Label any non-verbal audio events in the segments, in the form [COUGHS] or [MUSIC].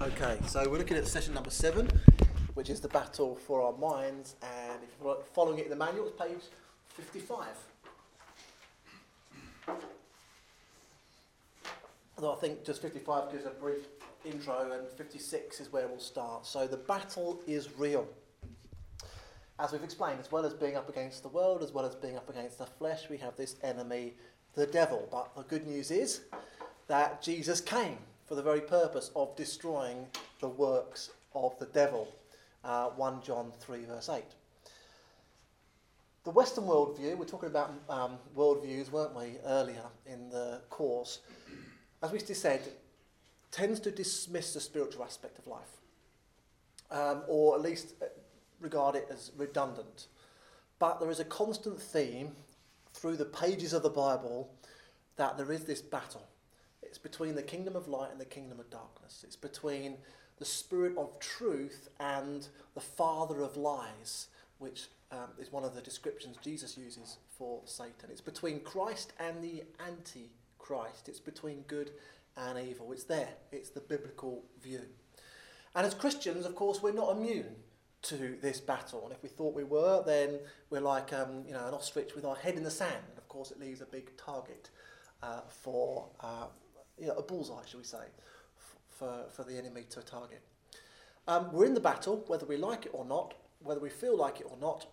Okay, so we're looking at session number seven, which is the battle for our minds, and if you're following it in the manual, it's page 55. Although I think just 55 gives a brief intro, and 56 is where we'll start. So the battle is real. As we've explained, as well as being up against the world, as well as being up against the flesh, we have this enemy, the devil. But the good news is that Jesus came for the very purpose of destroying the works of the devil. Uh, 1 John 3, verse 8. The Western worldview, we're talking about um, worldviews, weren't we, earlier in the course, as we said, tends to dismiss the spiritual aspect of life, um, or at least uh, regard it as redundant. But there is a constant theme through the pages of the Bible that there is this battle it's between the kingdom of light and the kingdom of darkness. It's between the spirit of truth and the father of lies, which um, is one of the descriptions Jesus uses for Satan. It's between Christ and the anti-Christ. It's between good and evil. It's there. It's the biblical view. And as Christians, of course, we're not immune to this battle. And if we thought we were, then we're like um, you know an ostrich with our head in the sand. And of course, it leaves a big target uh, for uh, you know, a bullseye, shall we say, for, for the enemy to target. Um, we're in the battle, whether we like it or not, whether we feel like it or not.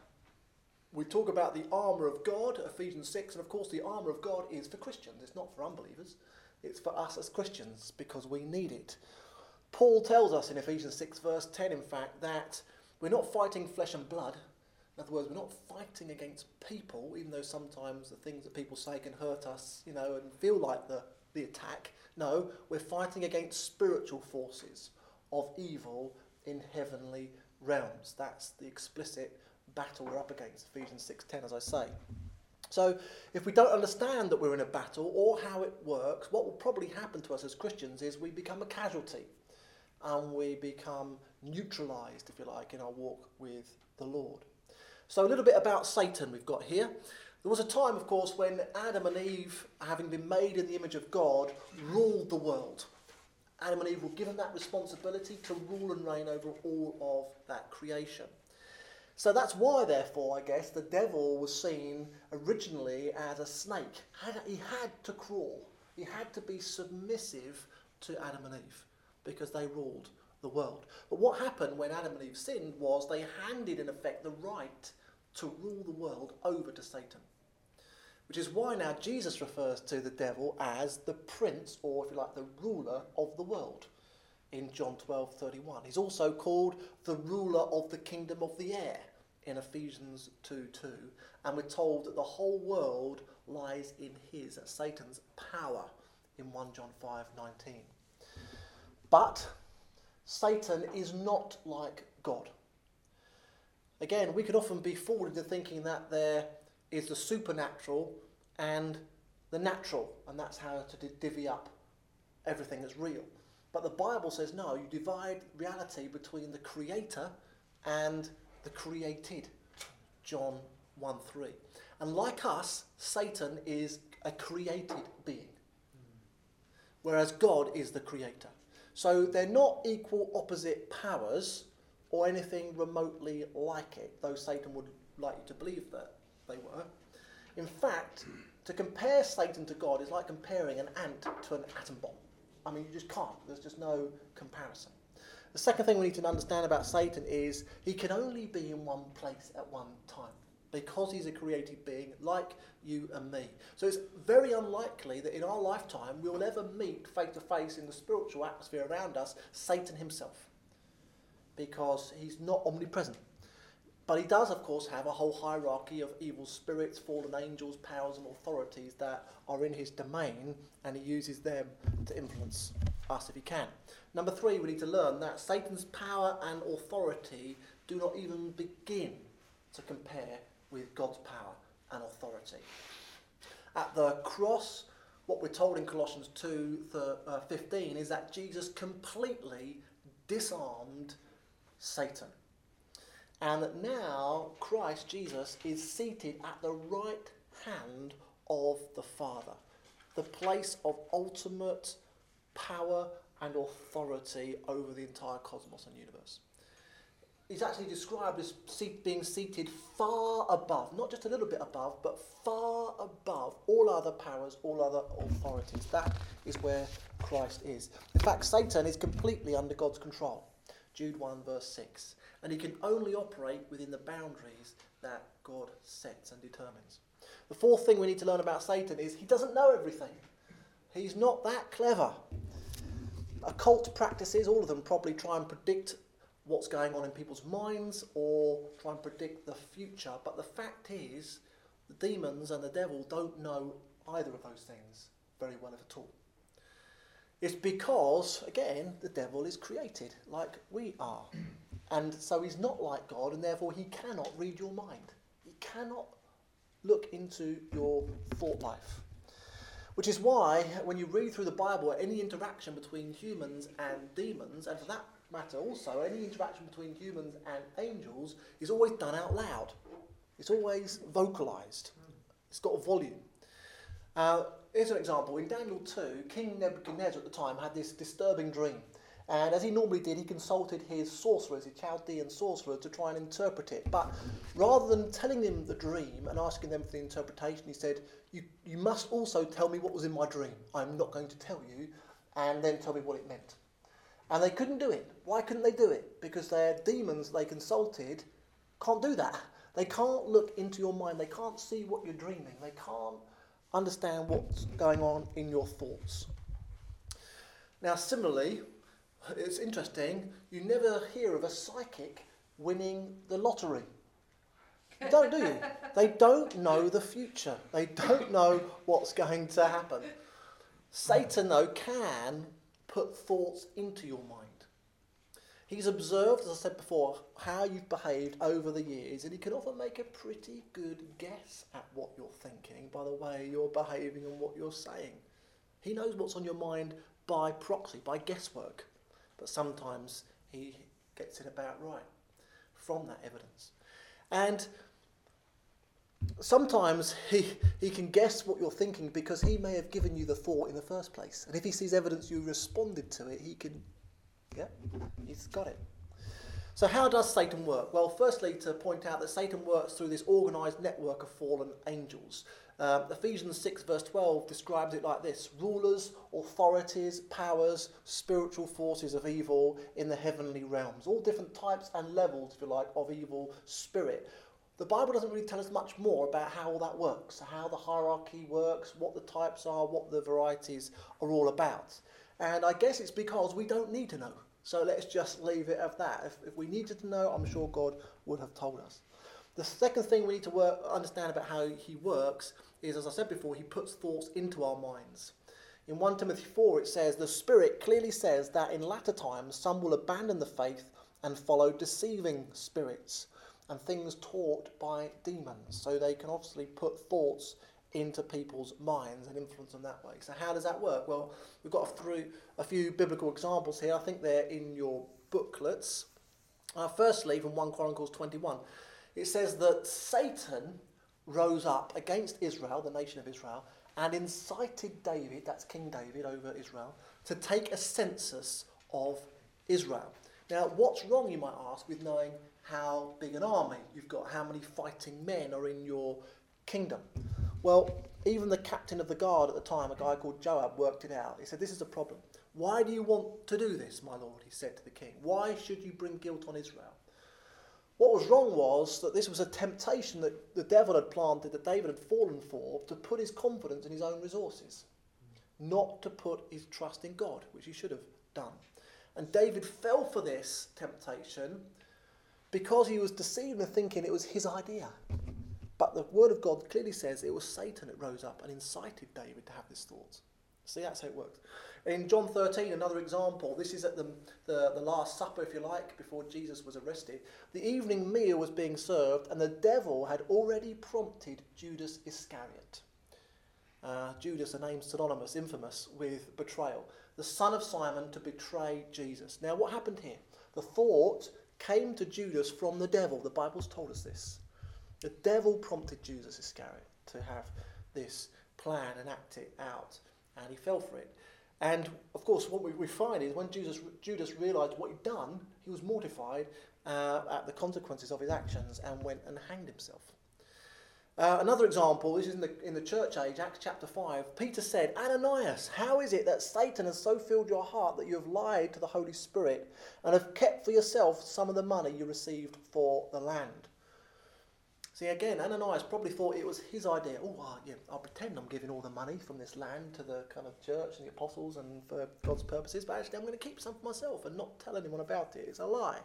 We talk about the armour of God, Ephesians 6, and of course, the armour of God is for Christians. It's not for unbelievers, it's for us as Christians because we need it. Paul tells us in Ephesians 6, verse 10, in fact, that we're not fighting flesh and blood. In other words, we're not fighting against people, even though sometimes the things that people say can hurt us, you know, and feel like the, the attack. No, we're fighting against spiritual forces of evil in heavenly realms. That's the explicit battle we're up against, Ephesians 6:10 as I say. So, if we don't understand that we're in a battle or how it works, what will probably happen to us as Christians is we become a casualty and we become neutralized, if you like, in our walk with the Lord. So, a little bit about Satan we've got here. There was a time, of course, when Adam and Eve, having been made in the image of God, ruled the world. Adam and Eve were given that responsibility to rule and reign over all of that creation. So that's why, therefore, I guess, the devil was seen originally as a snake. He had to crawl, he had to be submissive to Adam and Eve because they ruled the world. But what happened when Adam and Eve sinned was they handed, in effect, the right to rule the world over to Satan. Which is why now Jesus refers to the devil as the prince, or if you like, the ruler of the world in John 12 31. He's also called the ruler of the kingdom of the air in Ephesians 2 2. And we're told that the whole world lies in his, Satan's power in 1 John 5 19. But Satan is not like God. Again, we could often be fooled into thinking that there is the supernatural and the natural, and that's how to divvy up everything that's real. But the Bible says no, you divide reality between the creator and the created. John 1 3. And like us, Satan is a created being, whereas God is the creator. So they're not equal opposite powers or anything remotely like it, though Satan would like you to believe that they were. In fact, to compare Satan to God is like comparing an ant to an atom bomb. I mean, you just can't. There's just no comparison. The second thing we need to understand about Satan is he can only be in one place at one time because he's a created being like you and me. So it's very unlikely that in our lifetime we will ever meet face to face in the spiritual atmosphere around us Satan himself because he's not omnipresent. But he does, of course, have a whole hierarchy of evil spirits, fallen angels, powers, and authorities that are in his domain, and he uses them to influence us if he can. Number three, we need to learn that Satan's power and authority do not even begin to compare with God's power and authority. At the cross, what we're told in Colossians 2 uh, 15 is that Jesus completely disarmed Satan. And that now Christ Jesus is seated at the right hand of the Father, the place of ultimate power and authority over the entire cosmos and universe. He's actually described as being seated far above, not just a little bit above, but far above all other powers, all other authorities. That is where Christ is. In fact, Satan is completely under God's control. Jude 1, verse 6. And he can only operate within the boundaries that God sets and determines. The fourth thing we need to learn about Satan is he doesn't know everything. He's not that clever. Occult practices, all of them probably try and predict what's going on in people's minds or try and predict the future. But the fact is, the demons and the devil don't know either of those things very well, if at all. It's because, again, the devil is created like we are. And so he's not like God, and therefore he cannot read your mind. He cannot look into your thought life. Which is why, when you read through the Bible, any interaction between humans and demons, and for that matter also, any interaction between humans and angels, is always done out loud. It's always vocalized, it's got a volume. Uh, here's an example. In Daniel 2, King Nebuchadnezzar at the time had this disturbing dream. And as he normally did, he consulted his sorcerers, his Chaldean sorcerers, to try and interpret it. But rather than telling them the dream and asking them for the interpretation, he said, you, you must also tell me what was in my dream. I'm not going to tell you, and then tell me what it meant. And they couldn't do it. Why couldn't they do it? Because their demons they consulted can't do that. They can't look into your mind. They can't see what you're dreaming. They can't understand what's going on in your thoughts. Now, similarly, it's interesting, you never hear of a psychic winning the lottery. You don't, do you? [LAUGHS] They don't know the future. They don't know what's going to happen. Satan, though, can put thoughts into your mind. He's observed, as I said before, how you've behaved over the years, and he can often make a pretty good guess at what you're thinking by the way you're behaving and what you're saying. He knows what's on your mind by proxy, by guesswork but sometimes he gets it about right from that evidence. And sometimes he, he can guess what you're thinking because he may have given you the thought in the first place. And if he sees evidence you responded to it, he can, yeah, he's got it. So, how does Satan work? Well, firstly, to point out that Satan works through this organized network of fallen angels. Um, Ephesians 6, verse 12, describes it like this rulers, authorities, powers, spiritual forces of evil in the heavenly realms. All different types and levels, if you like, of evil spirit. The Bible doesn't really tell us much more about how all that works, how the hierarchy works, what the types are, what the varieties are all about. And I guess it's because we don't need to know. So let's just leave it at that. If, if we needed to know, I'm sure God would have told us. The second thing we need to work, understand about how he works is, as I said before, he puts thoughts into our minds. In 1 Timothy 4, it says, The Spirit clearly says that in latter times some will abandon the faith and follow deceiving spirits and things taught by demons. So they can obviously put thoughts into people's minds and influence them that way. So how does that work? Well, we've got through a few biblical examples here. I think they're in your booklets. Uh, firstly, from 1 Chronicles 21, it says that Satan rose up against Israel, the nation of Israel, and incited David, that's King David over Israel, to take a census of Israel. Now, what's wrong, you might ask, with knowing how big an army you've got, how many fighting men are in your kingdom? Well, even the captain of the guard at the time, a guy called Joab, worked it out. He said, This is a problem. Why do you want to do this, my lord? He said to the king. Why should you bring guilt on Israel? What was wrong was that this was a temptation that the devil had planted, that David had fallen for, to put his confidence in his own resources, not to put his trust in God, which he should have done. And David fell for this temptation because he was deceived in thinking it was his idea. But the word of God clearly says it was Satan that rose up and incited David to have this thought. See, that's how it works. In John 13, another example, this is at the, the, the Last Supper, if you like, before Jesus was arrested. The evening meal was being served, and the devil had already prompted Judas Iscariot. Uh, Judas, a name synonymous, infamous with betrayal, the son of Simon to betray Jesus. Now, what happened here? The thought came to Judas from the devil. The Bible's told us this. The devil prompted Judas Iscariot to have this plan and act it out, and he fell for it. And of course, what we, we find is when Judas, Judas realized what he'd done, he was mortified uh, at the consequences of his actions and went and hanged himself. Uh, another example, this is in the, in the church age, Acts chapter 5. Peter said, Ananias, how is it that Satan has so filled your heart that you have lied to the Holy Spirit and have kept for yourself some of the money you received for the land? See, again, Ananias probably thought it was his idea. Oh, uh, yeah, I'll pretend I'm giving all the money from this land to the kind of church and the apostles and for God's purposes, but actually I'm going to keep some for myself and not tell anyone about it. It's a lie.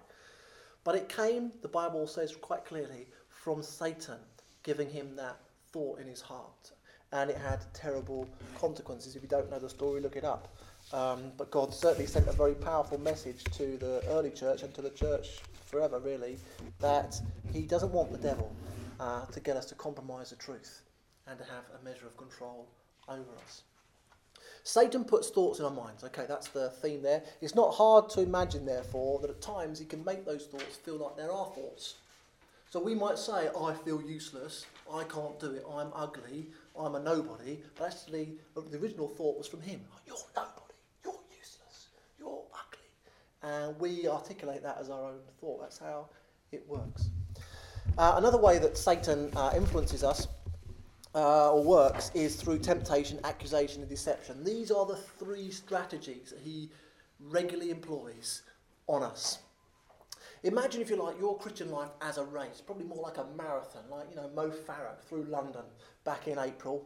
But it came, the Bible says quite clearly, from Satan giving him that thought in his heart. And it had terrible consequences. If you don't know the story, look it up. Um, but God certainly sent a very powerful message to the early church and to the church forever, really, that He doesn't want the devil uh, to get us to compromise the truth and to have a measure of control over us. Satan puts thoughts in our minds. Okay, that's the theme there. It's not hard to imagine, therefore, that at times he can make those thoughts feel like there are our thoughts. So we might say, I feel useless, I can't do it, I'm ugly, I'm a nobody, but actually the original thought was from him. You're nobody, you're useless, you're ugly. And we articulate that as our own thought. That's how it works. Uh, another way that Satan uh, influences us uh, or works is through temptation, accusation, and deception. These are the three strategies that he regularly employs on us. Imagine, if you like, your Christian life as a race, probably more like a marathon, like, you know, Mo Farah through London back in April.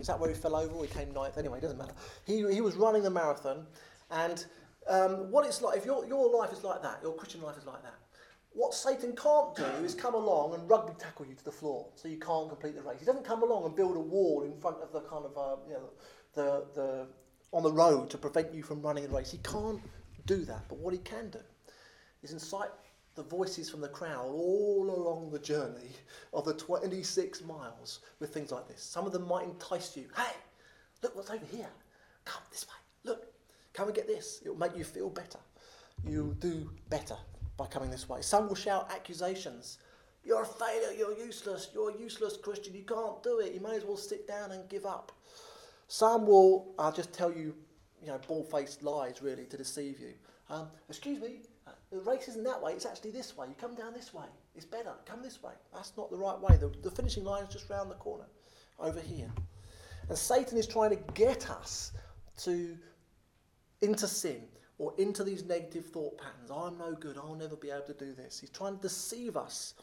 Is that where he fell over or he came ninth? Anyway, it doesn't matter. He, he was running the marathon, and um, what it's like, if your, your life is like that, your Christian life is like that, what Satan can't do is come along and rugby tackle you to the floor so you can't complete the race. He doesn't come along and build a wall in front of the kind of, uh, you know, the, the, on the road to prevent you from running the race. He can't do that. But what he can do is incite the voices from the crowd all along the journey of the 26 miles with things like this. Some of them might entice you. Hey, look what's over here. Come this way. Look, come and get this. It will make you feel better. You'll do better by coming this way. Some will shout accusations. You're a failure. You're useless. You're a useless Christian. You can't do it. You may as well sit down and give up. Some will uh, just tell you, you know, bald-faced lies, really, to deceive you. Um, excuse me, the race isn't that way, it's actually this way. You come down this way. It's better. Come this way. That's not the right way. The, the finishing line is just round the corner, over here. And Satan is trying to get us to into sin or into these negative thought patterns. I'm no good. I'll never be able to do this. He's trying to deceive us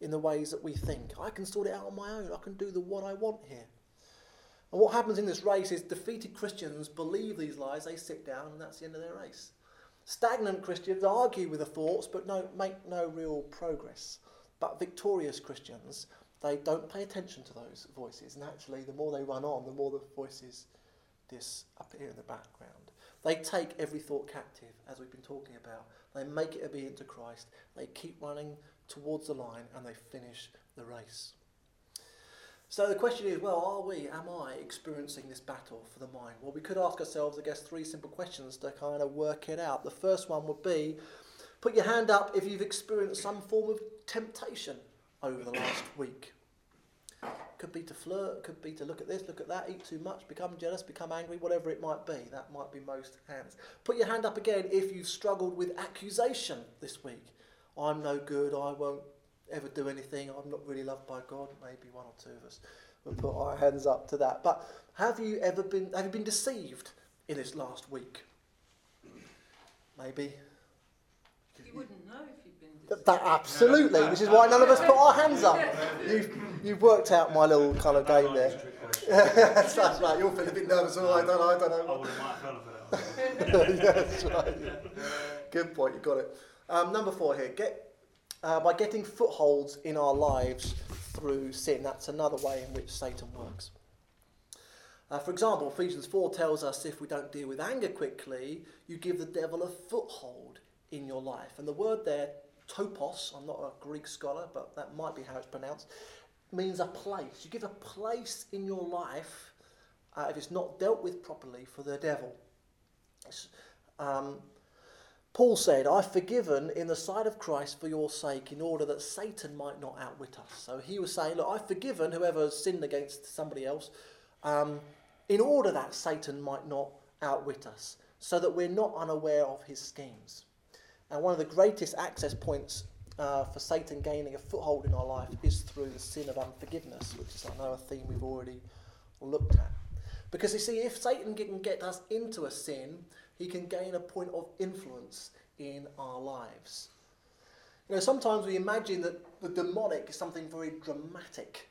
in the ways that we think. I can sort it out on my own. I can do the what I want here. And what happens in this race is defeated Christians believe these lies, they sit down, and that's the end of their race. Stagnant Christians argue with the thoughts but no, make no real progress. But victorious Christians, they don't pay attention to those voices. And actually, the more they run on, the more the voices disappear in the background. They take every thought captive, as we've been talking about. They make it obedient to Christ. They keep running towards the line and they finish the race. So the question is, well, are we, am I experiencing this battle for the mind? Well, we could ask ourselves, I guess, three simple questions to kind of work it out. The first one would be, put your hand up if you've experienced some form of temptation over the last week. Could be to flirt, could be to look at this, look at that, eat too much, become jealous, become angry, whatever it might be. That might be most hands. Put your hand up again if you've struggled with accusation this week. I'm no good, I won't ever do anything. I'm not really loved by God. Maybe one or two of us will put our hands up to that. But have you ever been have you been deceived in this last week? Maybe. You wouldn't know That, absolutely, which is why none of us put our hands up. You've, you've worked out my little kind of game there. [LAUGHS] that's right. You're feeling a bit nervous. Oh, I don't, I don't know. I would have might have fell that. yeah, [LAUGHS] that's right. yeah. Good point. You got it. Um, number four here. Get uh, by getting footholds in our lives through sin. That's another way in which Satan works. Uh, for example, Ephesians 4 tells us if we don't deal with anger quickly, you give the devil a foothold in your life. And the word there, topos, I'm not a Greek scholar, but that might be how it's pronounced, means a place. You give a place in your life, uh, if it's not dealt with properly, for the devil. Um, Paul said, I've forgiven in the sight of Christ for your sake, in order that Satan might not outwit us. So he was saying, Look, I've forgiven whoever has sinned against somebody else, um, in order that Satan might not outwit us, so that we're not unaware of his schemes. And one of the greatest access points uh, for Satan gaining a foothold in our life is through the sin of unforgiveness, which is, I know, a theme we've already looked at. Because you see, if Satan can get us into a sin, he can gain a point of influence in our lives. You know, sometimes we imagine that the demonic is something very dramatic,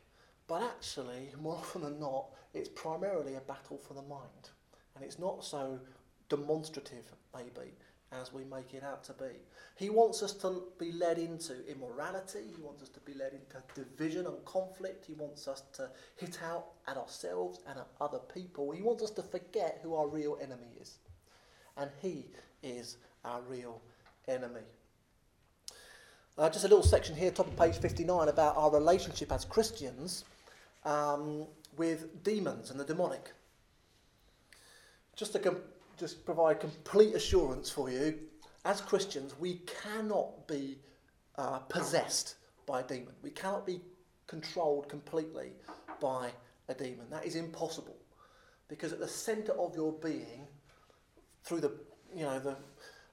but actually, more often than not, it's primarily a battle for the mind. And it's not so demonstrative, maybe, as we make it out to be. He wants us to be led into immorality, he wants us to be led into division and conflict, he wants us to hit out at ourselves and at other people. He wants us to forget who our real enemy is. And he is our real enemy. Uh, just a little section here, top of page 59, about our relationship as Christians um, with demons and the demonic. Just to com- just provide complete assurance for you, as Christians, we cannot be uh, possessed by a demon. We cannot be controlled completely by a demon. That is impossible, because at the centre of your being, through the you know the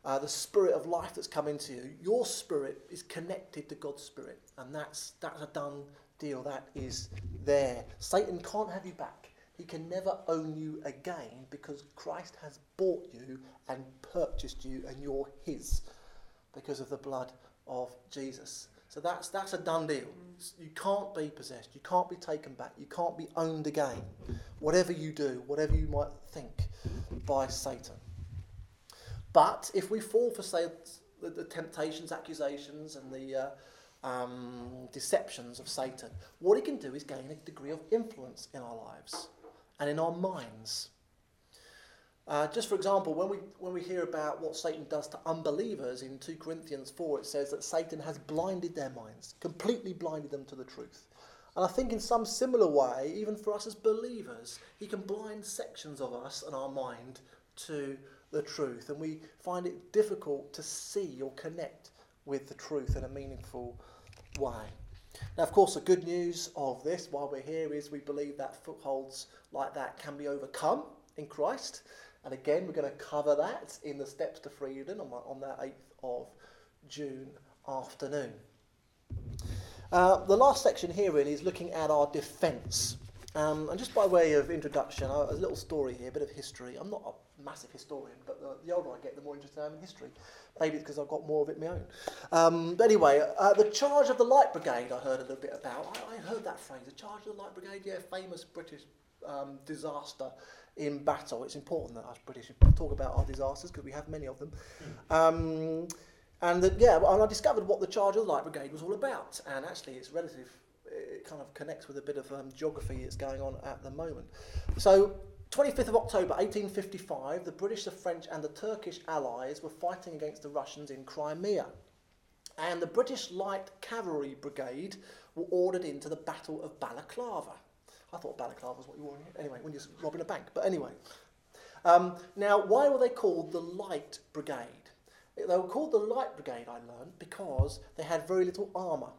uh, the spirit of life that's come into you, your spirit is connected to God's spirit, and that's that's a done deal. That is there. Satan can't have you back. He can never own you again because Christ has bought you and purchased you, and you're his because of the blood of Jesus. So that's that's a done deal. You can't be possessed. You can't be taken back. You can't be owned again. Whatever you do, whatever you might think, by Satan. But if we fall for say the, the temptations, accusations, and the uh, um, deceptions of Satan, what he can do is gain a degree of influence in our lives and in our minds. Uh, just for example, when we, when we hear about what Satan does to unbelievers in 2 Corinthians 4, it says that Satan has blinded their minds, completely blinded them to the truth. And I think in some similar way, even for us as believers, he can blind sections of us and our mind to the truth. And we find it difficult to see or connect with the truth in a meaningful way. Now, of course, the good news of this while we're here is we believe that footholds like that can be overcome in Christ. And again, we're going to cover that in the Steps to Freedom on, on that 8th of June afternoon. Uh, the last section here really is looking at our defence. Um, and just by way of introduction, a little story here, a bit of history. I'm not a massive historian, but the, the older I get, the more interested I am in history. Maybe it's because I've got more of it my own. Um, but anyway, uh, the charge of the Light Brigade I heard a little bit about. I, I heard that phrase, the charge of the Light Brigade, yeah, famous British um, disaster in battle. It's important that us British talk about our disasters because we have many of them. Um, and the, yeah, and I discovered what the charge of the Light Brigade was all about. And actually, it's relative. It kind of connects with a bit of um, geography that's going on at the moment. So, 25th of October 1855, the British, the French, and the Turkish allies were fighting against the Russians in Crimea. And the British Light Cavalry Brigade were ordered into the Battle of Balaclava. I thought balaclava was what you wore. Anyway, when you're robbing a bank. But anyway. Um, now, why were they called the Light Brigade? They were called the Light Brigade, I learned, because they had very little armour.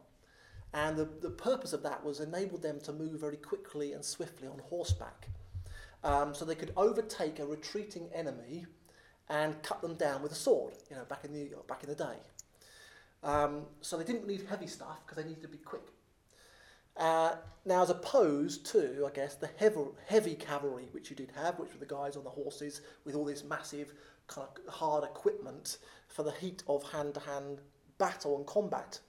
And the, the purpose of that was enable them to move very quickly and swiftly on horseback. Um, so they could overtake a retreating enemy and cut them down with a sword, you know, back in the, back in the day. Um, so they didn't need heavy stuff because they needed to be quick. Uh, now, as opposed to, I guess, the heavy, heavy cavalry, which you did have, which were the guys on the horses with all this massive, kind of hard equipment for the heat of hand to hand battle and combat.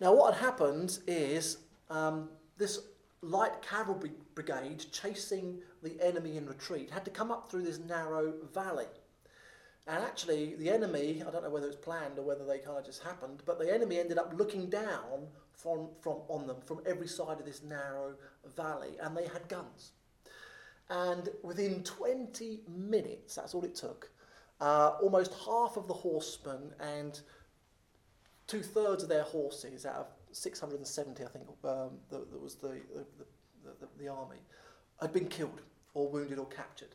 Now, what had happened is um, this light cavalry brigade chasing the enemy in retreat had to come up through this narrow valley. And actually, the enemy, I don't know whether it's planned or whether they kind of just happened, but the enemy ended up looking down from, from on them from every side of this narrow valley, and they had guns. And within 20 minutes, that's all it took, uh, almost half of the horsemen and two thirds of their horses out of 670, I think, um, that, that was the, the, the, the, army, had been killed or wounded or captured.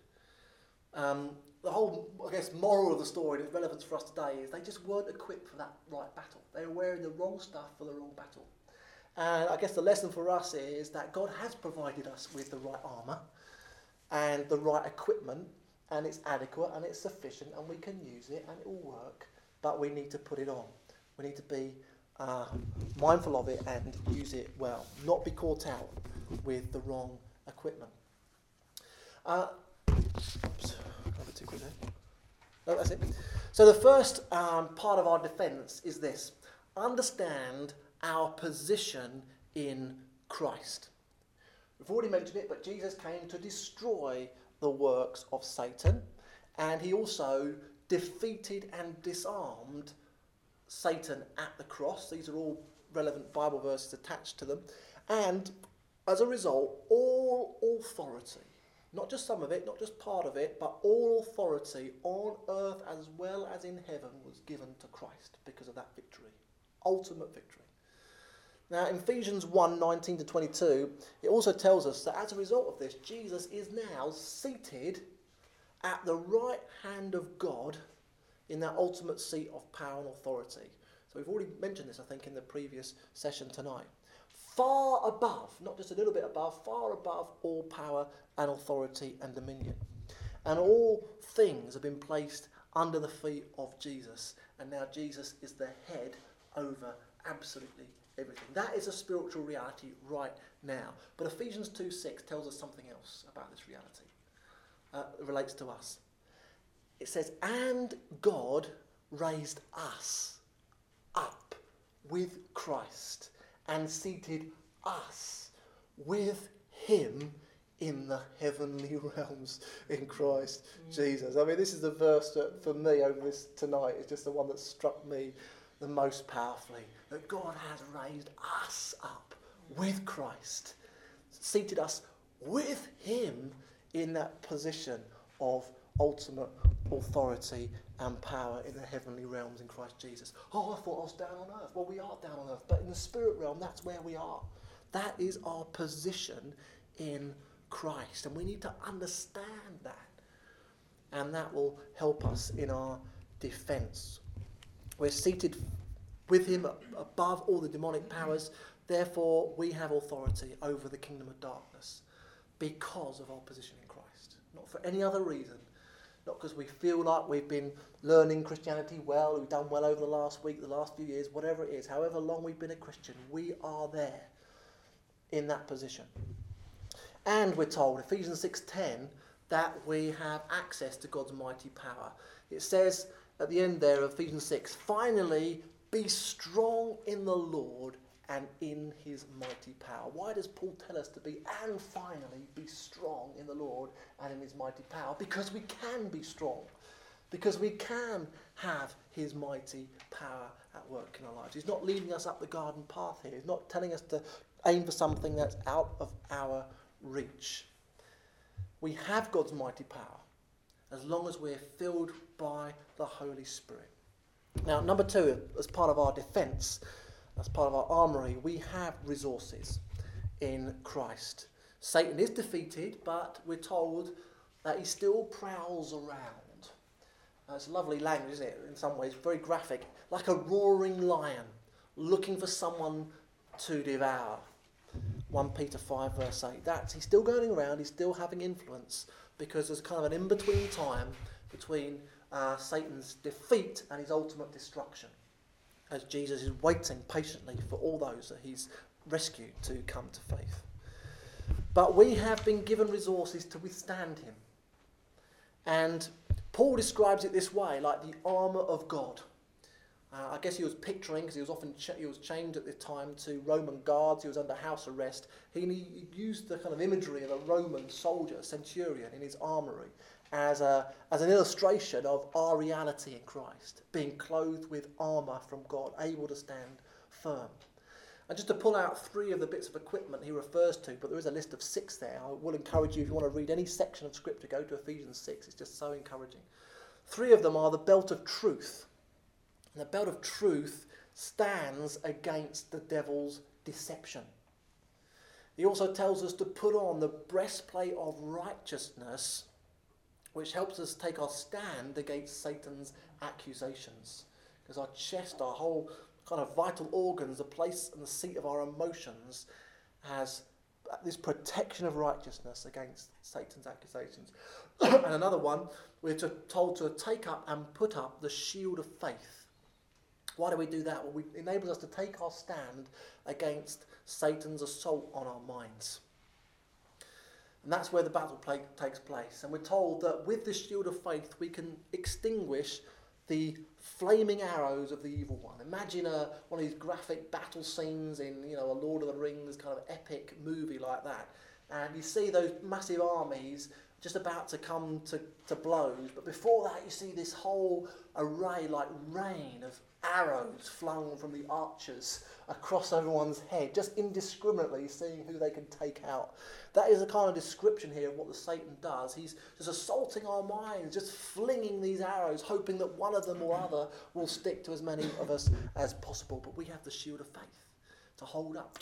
Um, the whole, I guess, moral of the story and its relevance for us today is they just weren't equipped for that right battle. They were wearing the wrong stuff for the wrong battle. And I guess the lesson for us is that God has provided us with the right armour and the right equipment, and it's adequate and it's sufficient and we can use it and it will work, but we need to put it on. We need to be uh, mindful of it and use it well, not be caught out with the wrong equipment. Uh, oops, too quick there. No, that's it. So the first um, part of our defence is this: understand our position in Christ. We've already mentioned it, but Jesus came to destroy the works of Satan, and he also defeated and disarmed Satan at the cross. These are all relevant Bible verses attached to them. And as a result, all authority, not just some of it, not just part of it, but all authority on earth as well as in heaven was given to Christ because of that victory. Ultimate victory. Now, in Ephesians 1 19 to 22, it also tells us that as a result of this, Jesus is now seated at the right hand of God in that ultimate seat of power and authority. So we've already mentioned this, I think, in the previous session tonight. Far above, not just a little bit above, far above all power and authority and dominion. And all things have been placed under the feet of Jesus. And now Jesus is the head over absolutely everything. That is a spiritual reality right now. But Ephesians 2 6 tells us something else about this reality. Uh, relates to us it says, and God raised us up with Christ and seated us with him in the heavenly [LAUGHS] realms in Christ mm. Jesus. I mean, this is the verse that for me over this tonight is just the one that struck me the most powerfully. That God has raised us up with Christ, seated us with him in that position of ultimate authority and power in the heavenly realms in Christ Jesus. Oh, I thought I was down on earth. Well, we are down on earth, but in the spirit realm, that's where we are. That is our position in Christ, and we need to understand that. And that will help us in our defense. We're seated with Him above all the demonic powers, therefore, we have authority over the kingdom of darkness because of our position in Christ, not for any other reason not because we feel like we've been learning Christianity well, we've done well over the last week, the last few years, whatever it is, however long we've been a Christian, we are there in that position. And we're told, Ephesians 6:10, that we have access to God's mighty power. It says at the end there of Ephesians 6, finally be strong in the Lord and in his mighty power. Why does Paul tell us to be, and finally, be strong in the Lord and in his mighty power? Because we can be strong. Because we can have his mighty power at work in our lives. He's not leading us up the garden path here. He's not telling us to aim for something that's out of our reach. We have God's mighty power as long as we're filled by the Holy Spirit. Now, number two, as part of our defense, as part of our armory, we have resources in Christ. Satan is defeated, but we're told that he still prowls around. Uh, it's lovely language, isn't it? In some ways, very graphic, like a roaring lion looking for someone to devour. 1 Peter 5, verse 8. That's, he's still going around, he's still having influence because there's kind of an in between time between uh, Satan's defeat and his ultimate destruction as Jesus is waiting patiently for all those that he's rescued to come to faith. But we have been given resources to withstand him. And Paul describes it this way like the armour of God. Uh, I guess he was picturing, because he was often ch- he was chained at the time to Roman guards. He was under house arrest. He, he used the kind of imagery of a Roman soldier, centurion, in his armoury as, a, as an illustration of our reality in Christ, being clothed with armour from God, able to stand firm. And just to pull out three of the bits of equipment he refers to, but there is a list of six there. I will encourage you, if you want to read any section of Scripture, go to Ephesians 6. It's just so encouraging. Three of them are the belt of truth. And the belt of truth stands against the devil's deception. He also tells us to put on the breastplate of righteousness which helps us take our stand against Satan's accusations. Because our chest, our whole kind of vital organs, the place and the seat of our emotions, has this protection of righteousness against Satan's accusations. [COUGHS] and another one, we're to, told to take up and put up the shield of faith. Why do we do that? Well, it enables us to take our stand against Satan's assault on our minds. And that's where the battle play, takes place. And we're told that with the shield of faith, we can extinguish the flaming arrows of the evil one. Imagine a, one of these graphic battle scenes in, you know, a Lord of the Rings kind of epic movie like that. And you see those massive armies just about to come to, to blows. But before that, you see this whole array, like rain of arrows flung from the archers across everyone's head, just indiscriminately seeing who they can take out. That is a kind of description here of what the Satan does. He's just assaulting our minds, just flinging these arrows, hoping that one of them or other will stick to as many of us as possible. But we have the shield of faith to hold up.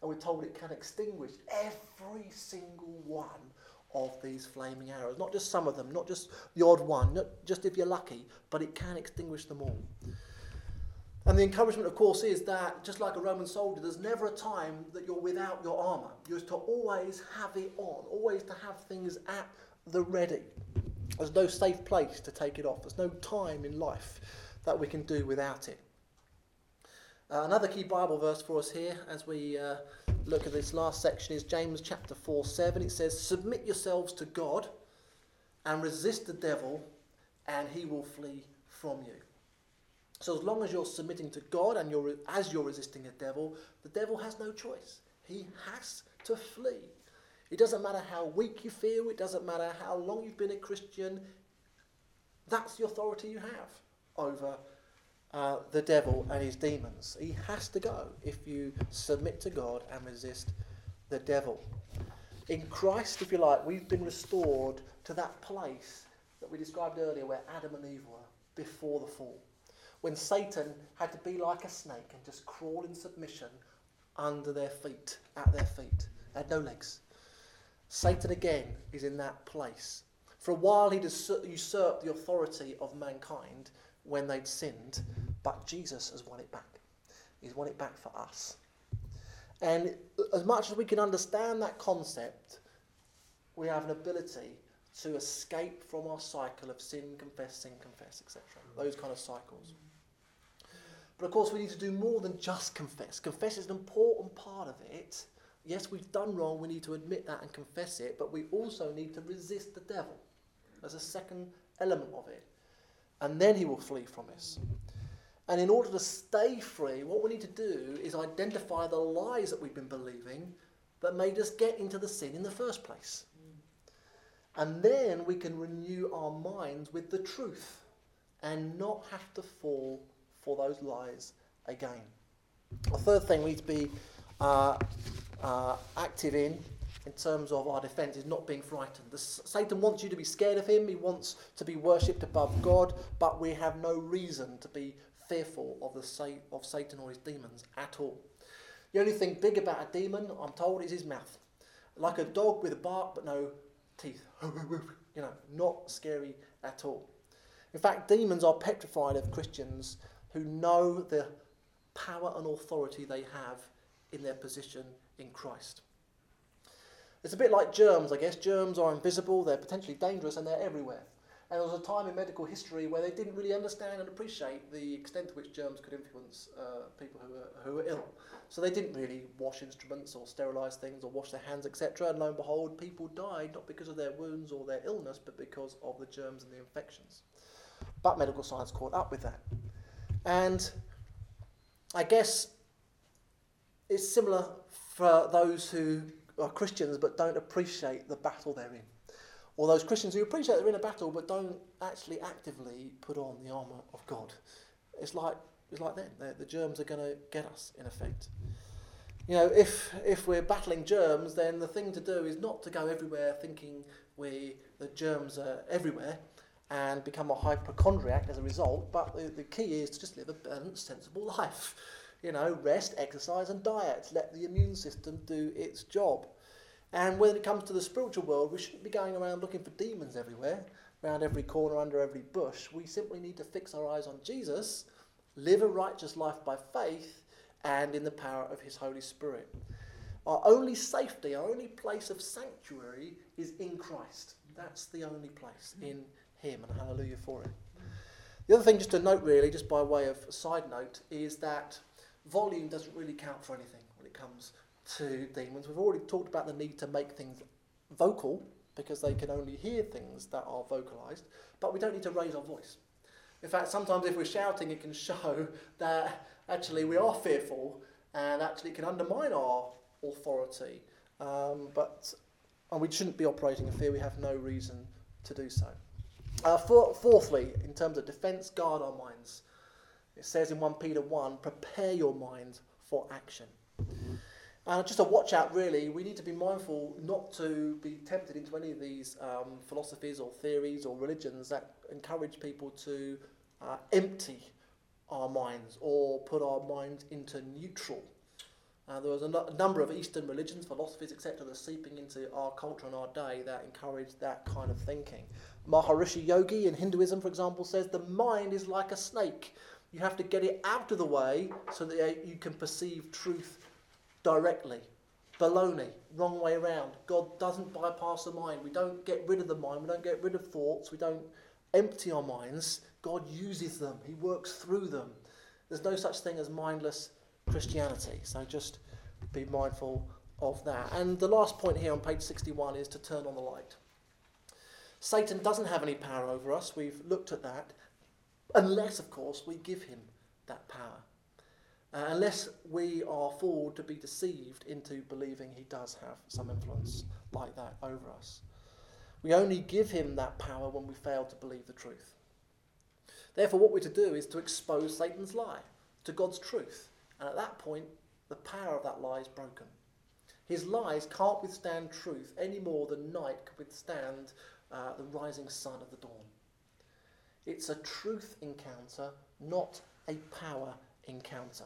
And we're told it can extinguish every single one of these flaming arrows. Not just some of them, not just the odd one, not just if you're lucky, but it can extinguish them all. And the encouragement, of course, is that just like a Roman soldier, there's never a time that you're without your armour. You're to always have it on, always to have things at the ready. There's no safe place to take it off. There's no time in life that we can do without it. Uh, another key Bible verse for us here as we uh, look at this last section is James chapter 4 7. It says, Submit yourselves to God and resist the devil, and he will flee from you. So as long as you're submitting to God and you're as you're resisting the devil, the devil has no choice. He has to flee. It doesn't matter how weak you feel, it doesn't matter how long you've been a Christian. That's the authority you have over uh, the devil and his demons. He has to go if you submit to God and resist the devil. In Christ, if you like, we've been restored to that place that we described earlier where Adam and Eve were before the fall when Satan had to be like a snake and just crawl in submission under their feet, at their feet, had no legs. Satan again is in that place. For a while, he'd usurped the authority of mankind when they'd sinned, but Jesus has won it back. He's won it back for us. And as much as we can understand that concept, we have an ability to escape from our cycle of sin, confess, sin, confess, etc. Those kind of cycles. But of course, we need to do more than just confess. Confess is an important part of it. Yes, we've done wrong, we need to admit that and confess it, but we also need to resist the devil. There's a second element of it. And then he will flee from us. And in order to stay free, what we need to do is identify the lies that we've been believing that made us get into the sin in the first place. And then we can renew our minds with the truth and not have to fall for those lies again. A third thing we need to be uh, uh, active in, in terms of our defense, is not being frightened. The, Satan wants you to be scared of him, he wants to be worshipped above God, but we have no reason to be fearful of, the of Satan or his demons at all. The only thing big about a demon, I'm told, is his mouth. Like a dog with a bark but no teeth. [LAUGHS] you know, not scary at all. In fact, demons are petrified of Christians who know the power and authority they have in their position in Christ. It's a bit like germs, I guess. Germs are invisible, they're potentially dangerous, and they're everywhere. And there was a time in medical history where they didn't really understand and appreciate the extent to which germs could influence uh, people who were, who were ill. So they didn't really wash instruments or sterilise things or wash their hands, etc. And lo and behold, people died not because of their wounds or their illness, but because of the germs and the infections. But medical science caught up with that. And I guess it's similar for those who are Christians but don't appreciate the battle they're in. Or those Christians who appreciate they're in a battle but don't actually actively put on the armour of God. It's like, it's like them. the germs are going to get us, in effect. You know, if, if we're battling germs, then the thing to do is not to go everywhere thinking we, the germs are everywhere and become a hypochondriac as a result. But the, the key is to just live a balanced, sensible life. You know, rest, exercise, and diet. Let the immune system do its job. And when it comes to the spiritual world, we shouldn't be going around looking for demons everywhere, around every corner, under every bush. We simply need to fix our eyes on Jesus, live a righteous life by faith, and in the power of His Holy Spirit. Our only safety, our only place of sanctuary is in Christ. That's the only place, mm. in Him, and hallelujah for it. The other thing, just to note, really, just by way of side note, is that volume doesn't really count for anything when it comes to demons. We've already talked about the need to make things vocal because they can only hear things that are vocalized, but we don't need to raise our voice. In fact, sometimes if we're shouting, it can show [LAUGHS] that actually we are fearful and actually it can undermine our authority. Um, but and we shouldn't be operating in fear. We have no reason to do so. Uh, for, fourthly, in terms of defence, guard our minds. It says in 1 Peter 1 prepare your mind for action. Uh, just a watch out, really. We need to be mindful not to be tempted into any of these um, philosophies or theories or religions that encourage people to uh, empty our minds or put our minds into neutral. Uh, there was a, no- a number of Eastern religions, philosophies, etc., that are seeping into our culture and our day that encourage that kind of thinking. Maharishi Yogi in Hinduism, for example, says the mind is like a snake. You have to get it out of the way so that uh, you can perceive truth directly. Baloney, wrong way around. God doesn't bypass the mind. We don't get rid of the mind. We don't get rid of thoughts. We don't empty our minds. God uses them, He works through them. There's no such thing as mindless Christianity. So just be mindful of that. And the last point here on page 61 is to turn on the light. Satan doesn't have any power over us. We've looked at that. Unless, of course, we give him that power. Uh, unless we are fooled to be deceived into believing he does have some influence like that over us. We only give him that power when we fail to believe the truth. Therefore, what we're to do is to expose Satan's lie to God's truth. And at that point, the power of that lie is broken. His lies can't withstand truth any more than night can withstand uh, the rising sun of the dawn. It's a truth encounter, not a power encounter.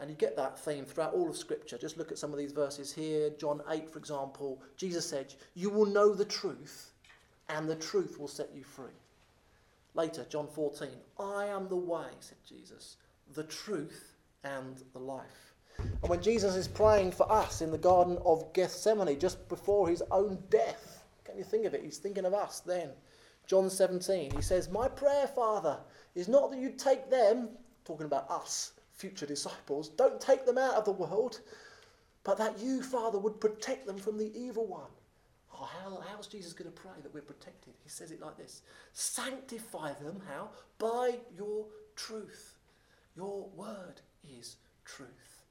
And you get that theme throughout all of Scripture. Just look at some of these verses here. John 8, for example, Jesus said, You will know the truth, and the truth will set you free. Later, John 14, I am the way, said Jesus, the truth and the life. And when Jesus is praying for us in the Garden of Gethsemane, just before his own death, can you think of it? He's thinking of us then. John 17, he says, My prayer, Father, is not that you take them, talking about us, future disciples, don't take them out of the world, but that you, Father, would protect them from the evil one. Oh, how, how's Jesus going to pray that we're protected? He says it like this Sanctify them, how? By your truth. Your word is truth.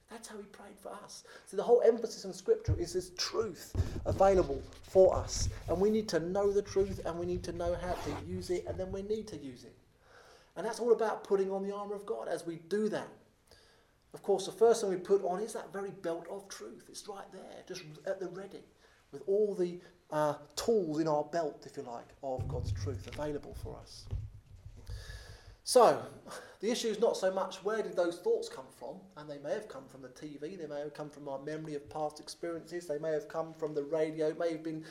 That's how he prayed for us. So the whole emphasis in Scripture is this truth available for us. And we need to know the truth and we need to know how to use it and then we need to use it. And that's all about putting on the armour of God as we do that. Of course, the first thing we put on is that very belt of truth. It's right there, just at the ready, with all the uh, tools in our belt, if you like, of God's truth available for us. So, the issue is not so much where did those thoughts come from, and they may have come from the TV, they may have come from our memory of past experiences, they may have come from the radio, it may have been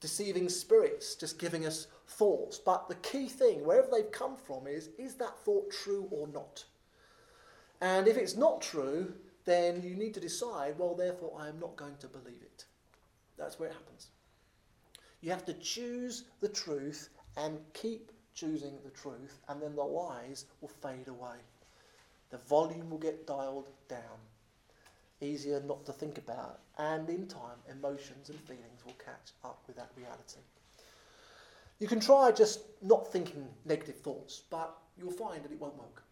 deceiving spirits just giving us thoughts. But the key thing, wherever they've come from, is is that thought true or not? And if it's not true, then you need to decide, well, therefore, I am not going to believe it. That's where it happens. You have to choose the truth and keep choosing the truth, and then the lies will fade away. The volume will get dialed down. Easier not to think about, and in time, emotions and feelings will catch up with that reality. You can try just not thinking negative thoughts, but you'll find that it won't work.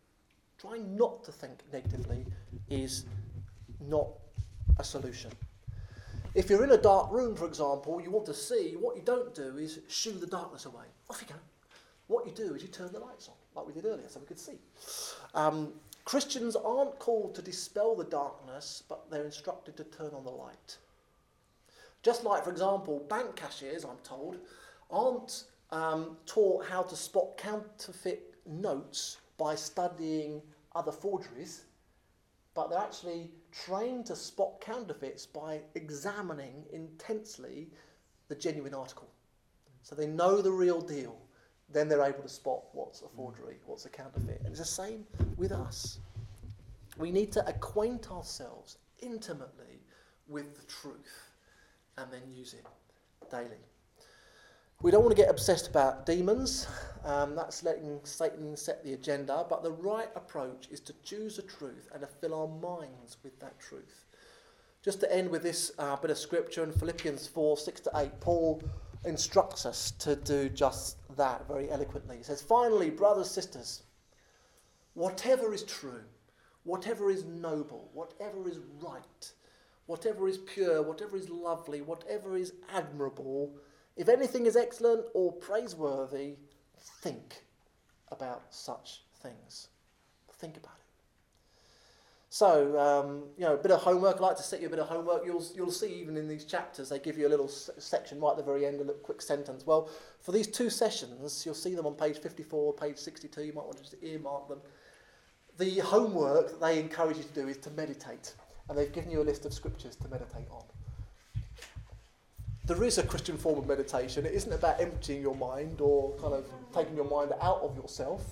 Trying not to think negatively is not a solution. If you're in a dark room, for example, you want to see, what you don't do is shoo the darkness away. Off you go. What you do is you turn the lights on, like we did earlier, so we could see. Um, Christians aren't called to dispel the darkness, but they're instructed to turn on the light. Just like, for example, bank cashiers, I'm told, aren't um, taught how to spot counterfeit notes by studying other forgeries, but they're actually trained to spot counterfeits by examining intensely the genuine article. So they know the real deal. Then they're able to spot what's a mm. forgery, what's a counterfeit. And it's the same with us. We need to acquaint ourselves intimately with the truth and then use it daily. We don't want to get obsessed about demons. Um, that's letting Satan set the agenda. But the right approach is to choose the truth and to fill our minds with that truth. Just to end with this uh, bit of scripture in Philippians 4 6 to 8, Paul instructs us to do just that very eloquently. He says, Finally, brothers, sisters, whatever is true, whatever is noble, whatever is right, whatever is pure, whatever is lovely, whatever is admirable, if anything is excellent or praiseworthy, think about such things. Think about it. So, um, you know, a bit of homework. I like to set you a bit of homework. You'll, you'll see even in these chapters, they give you a little section right at the very end, a little quick sentence. Well, for these two sessions, you'll see them on page 54, page 62. You might want to just earmark them. The homework that they encourage you to do is to meditate. And they've given you a list of scriptures to meditate on there is a Christian form of meditation. It isn't about emptying your mind or kind of taking your mind out of yourself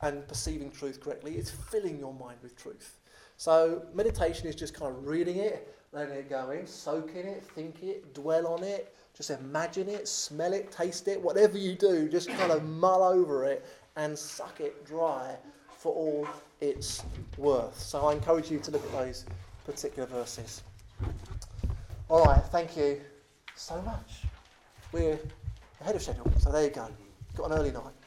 and perceiving truth correctly. It's filling your mind with truth. So meditation is just kind of reading it, letting it go in, soaking it, think it, dwell on it, just imagine it, smell it, taste it, whatever you do, just kind of mull over it and suck it dry for all it's worth. So I encourage you to look at those particular verses. All right, thank you so much. We're ahead of schedule, so there you go. Got an early night.